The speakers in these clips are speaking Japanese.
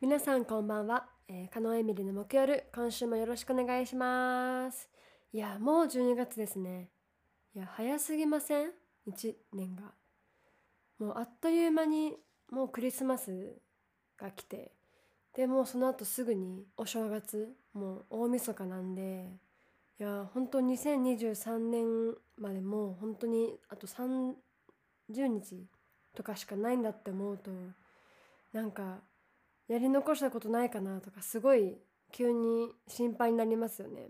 皆さんこんばんは、えー、加納エミリの木曜日今週もよろしくお願いします。いやもう12月ですね。いや早すぎません？1年が。もうあっという間にもうクリスマスが来て。でもその後すぐにお正月もう大晦日なんでいや本当2023年までもう本当にあと30日とかしかないんだって思うとなんかやり残したことないかなとかすごい急に心配になりますよね。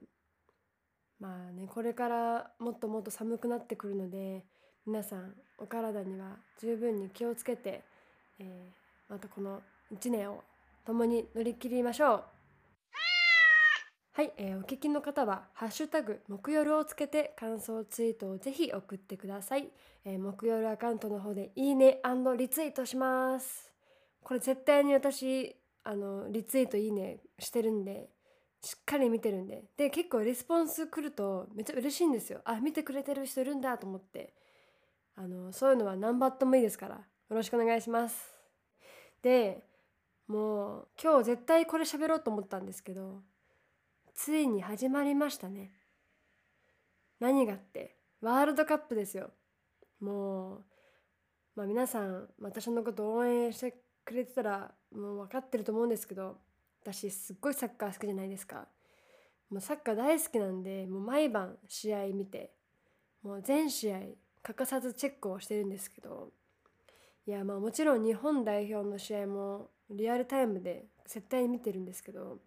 まあねこれからもっともっと寒くなってくるので皆さんお体には十分に気をつけて、えー、またこの1年を共に乗り切りましょう。はい、えー、お聞きの方は「ハッシュタグ木夜」をつけて感想ツイートをぜひ送ってください、えー、木夜アカウントの方でいいねリツイートします。これ絶対に私あのリツイートいいねしてるんでしっかり見てるんで。で結構レスポンス来るとめっちゃ嬉しいんですよ。あ見てくれてる人いるんだと思って。あのそういうのは何バットもいいですからよろしくお願いします。でもう今日絶対これ喋ろうと思ったんですけどついに始まりましたね。何がってワールドカップですよ。もうまあ皆さん私のこと応援してくれてたらもう分かってると思うんですけど私すっごいサッカー好きじゃないですか。もうサッカー大好きなんでもう毎晩試合見てもう全試合欠かさずチェックをしてるんですけどいやまあもちろん日本代表の試合もリアルタイムで絶対に見てるんですけど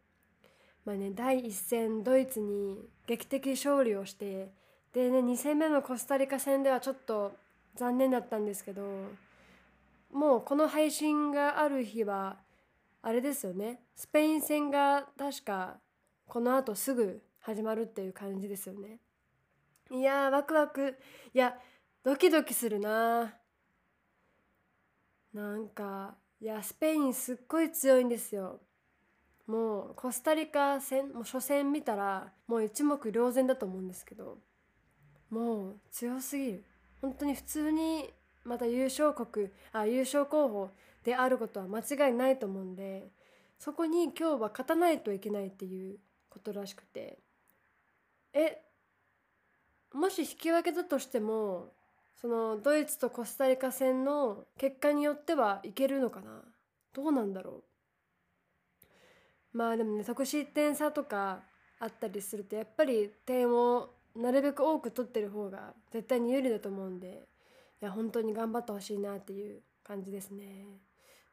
まあね第1戦ドイツに劇的勝利をしてでね2戦目のコスタリカ戦ではちょっと残念だったんですけどもうこの配信がある日はあれですよねスペイン戦が確かこのあとすぐ始まるっていう感じですよね。いやワクワク。いやドキドキするななんかいやスペインすっごい強いんですよ。もうコスタリカ戦もう初戦見たらもう一目瞭然だと思うんですけど。もう強すぎる。本当に普通にまた優勝国あ優勝候補であることは間違いないと思うんでそこに今日は勝たないといけないっていうことらしくて。えもし引き分けだとしてもそのドイツとコスタリカ戦の結果によってはいけるのかな？どうなんだろう？まあでもね得失点差とかあったりするとやっぱり点をなるべく多く取ってる方が絶対に有利だと思うんでいや本当に頑張ってほしいなっていう感じですね。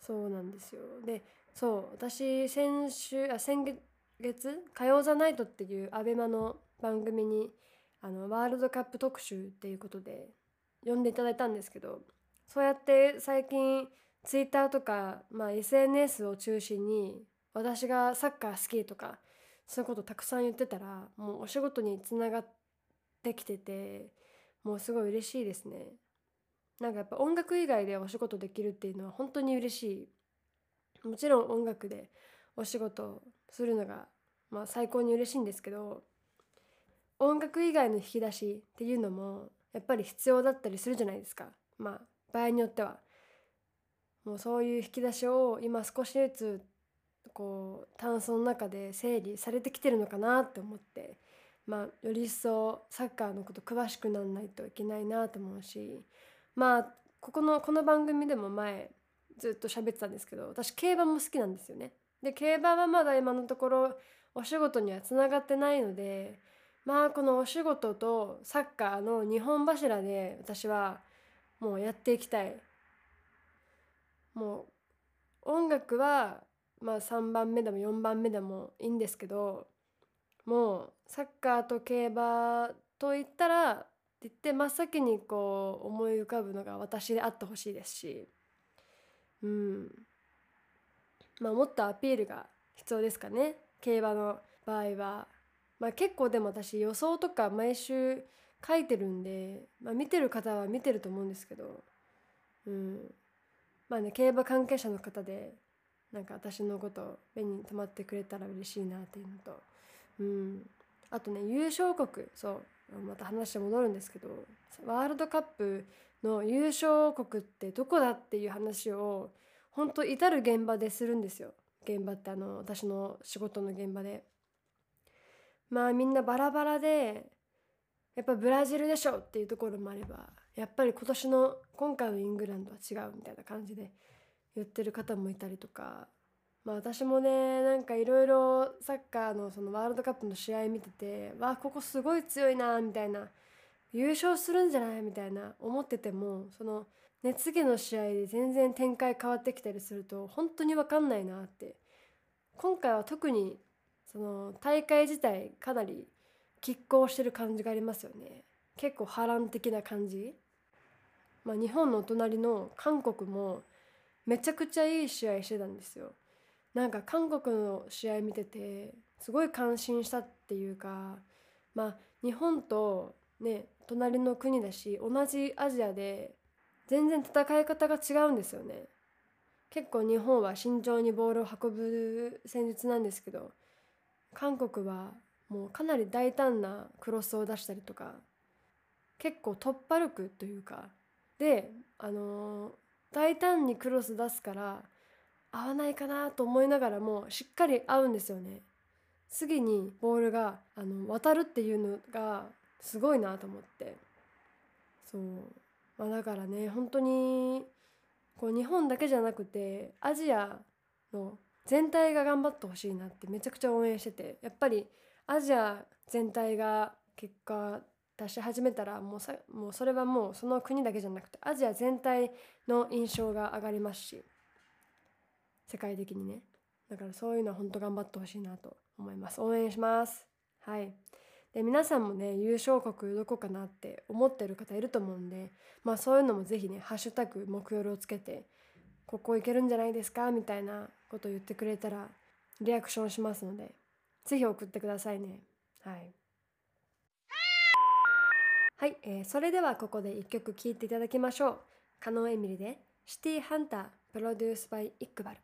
そうなんですよ。でそう私先週あ先月「火曜ザナイト」っていう ABEMA の番組にあのワールドカップ特集っていうことで呼んでいただいたんですけどそうやって最近ツイッターとか、まあ、SNS を中心に私がサッカー好きとかそういうことたくさん言ってたらもうお仕事につながってきててもうすごい嬉しいですね。なんかやっぱ音楽以外でお仕事できるっていうのは本当に嬉しいもちろん音楽でお仕事するのが、まあ、最高に嬉しいんですけど音楽以外の引き出しっていうのもやっぱり必要だったりするじゃないですか。まあ場合によっては。もうそういう引き出しを今少しずつこうタンスの中で整理されてきてるのかなって思って。まあより一層サッカーのこと詳しくならないといけないなと思うし。まあここのこの番組でも前ずっと喋ってたんですけど私競馬も好きなんですよね。で競馬はまだ今のところお仕事にはつながってないのでまあこのお仕事とサッカーの2本柱で私はもうやっていきたい。もう音楽はまあ3番目でも4番目でもいいんですけどもうサッカーと競馬といったらって言って真っ先にこう思い浮かぶのが私であってほしいですしうんまあもっとアピールが必要ですかね競馬の場合は。まあ、結構でも私予想とか毎週書いてるんで、まあ、見てる方は見てると思うんですけど、うん、まあね競馬関係者の方でなんか私のこと目に留まってくれたら嬉しいなっていうのとうん。あとね優勝国そうまた話戻るんですけどワールドカップの優勝国ってどこだっていう話を本当至る現場でするんですよ。現場ってあの私の仕事の現場で。まあみんなバラバラでやっぱブラジルでしょっていうところもあればやっぱり今年の今回のイングランドは違うみたいな感じで言ってる方もいたりとかまあ私もねなんかいろいろサッカーのそのワールドカップの試合見ててわあここすごい強いなみたいな優勝するんじゃない？みたいな思っててもそのね次の試合で全然展開変わってきたりすると本当に分かんないなって。今回は特にその大会自体かなり拮抗してる感じがありますよね。結構波乱的な感じ。まあ日本のお隣の韓国もめちゃくちゃいい試合してたんですよ。なんか韓国の試合見ててすごい感心したっていうかまあ日本とね隣の国だし同じアジアで全然戦い方が違うんですよね。結構日本は慎重にボールを運ぶ戦術なんですけど韓国はもうかなり大胆なクロスを出したりとか結構突破力というかであのー、大胆にクロス出すから合わないかなと思いながらもしっかり合うんですよね。次にボールがあの渡るっていうのがすごいなと思って。そう、まあ、だからね本当にこう日本だけじゃなくてアジアの全体が頑張ってほしいなってめちゃくちゃ応援しててやっぱりアジア全体が結果出し始めたらもうさもうそれはもうその国だけじゃなくてアジア全体の印象が上がりますし世界的にね。だからそういうのは本当頑張ってほしいなと思います。応援します。はい。で皆さんもね優勝国どこかなって思ってる方いると思うんでまあそういうのも是非ね「ハッシュタグ目標をつけてここ行けるんじゃないですか？みたいなことを言ってくれたらリアクションしますので是非送ってくださいね。はい。はい、えー、それではここで1曲聴いていただきましょう。加納エミリで「シティハンタープロデュースバイイックバル」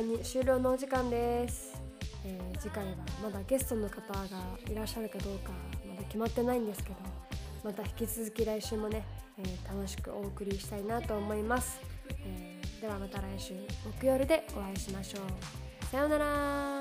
間に終了のお時間です、えー、次回はまだゲストの方がいらっしゃるかどうかまだ決まってないんですけどまた引き続き来週もね、えー、楽しくお送りしたいなと思います、えー、ではまた来週木曜日でお会いしましょう。さようなら。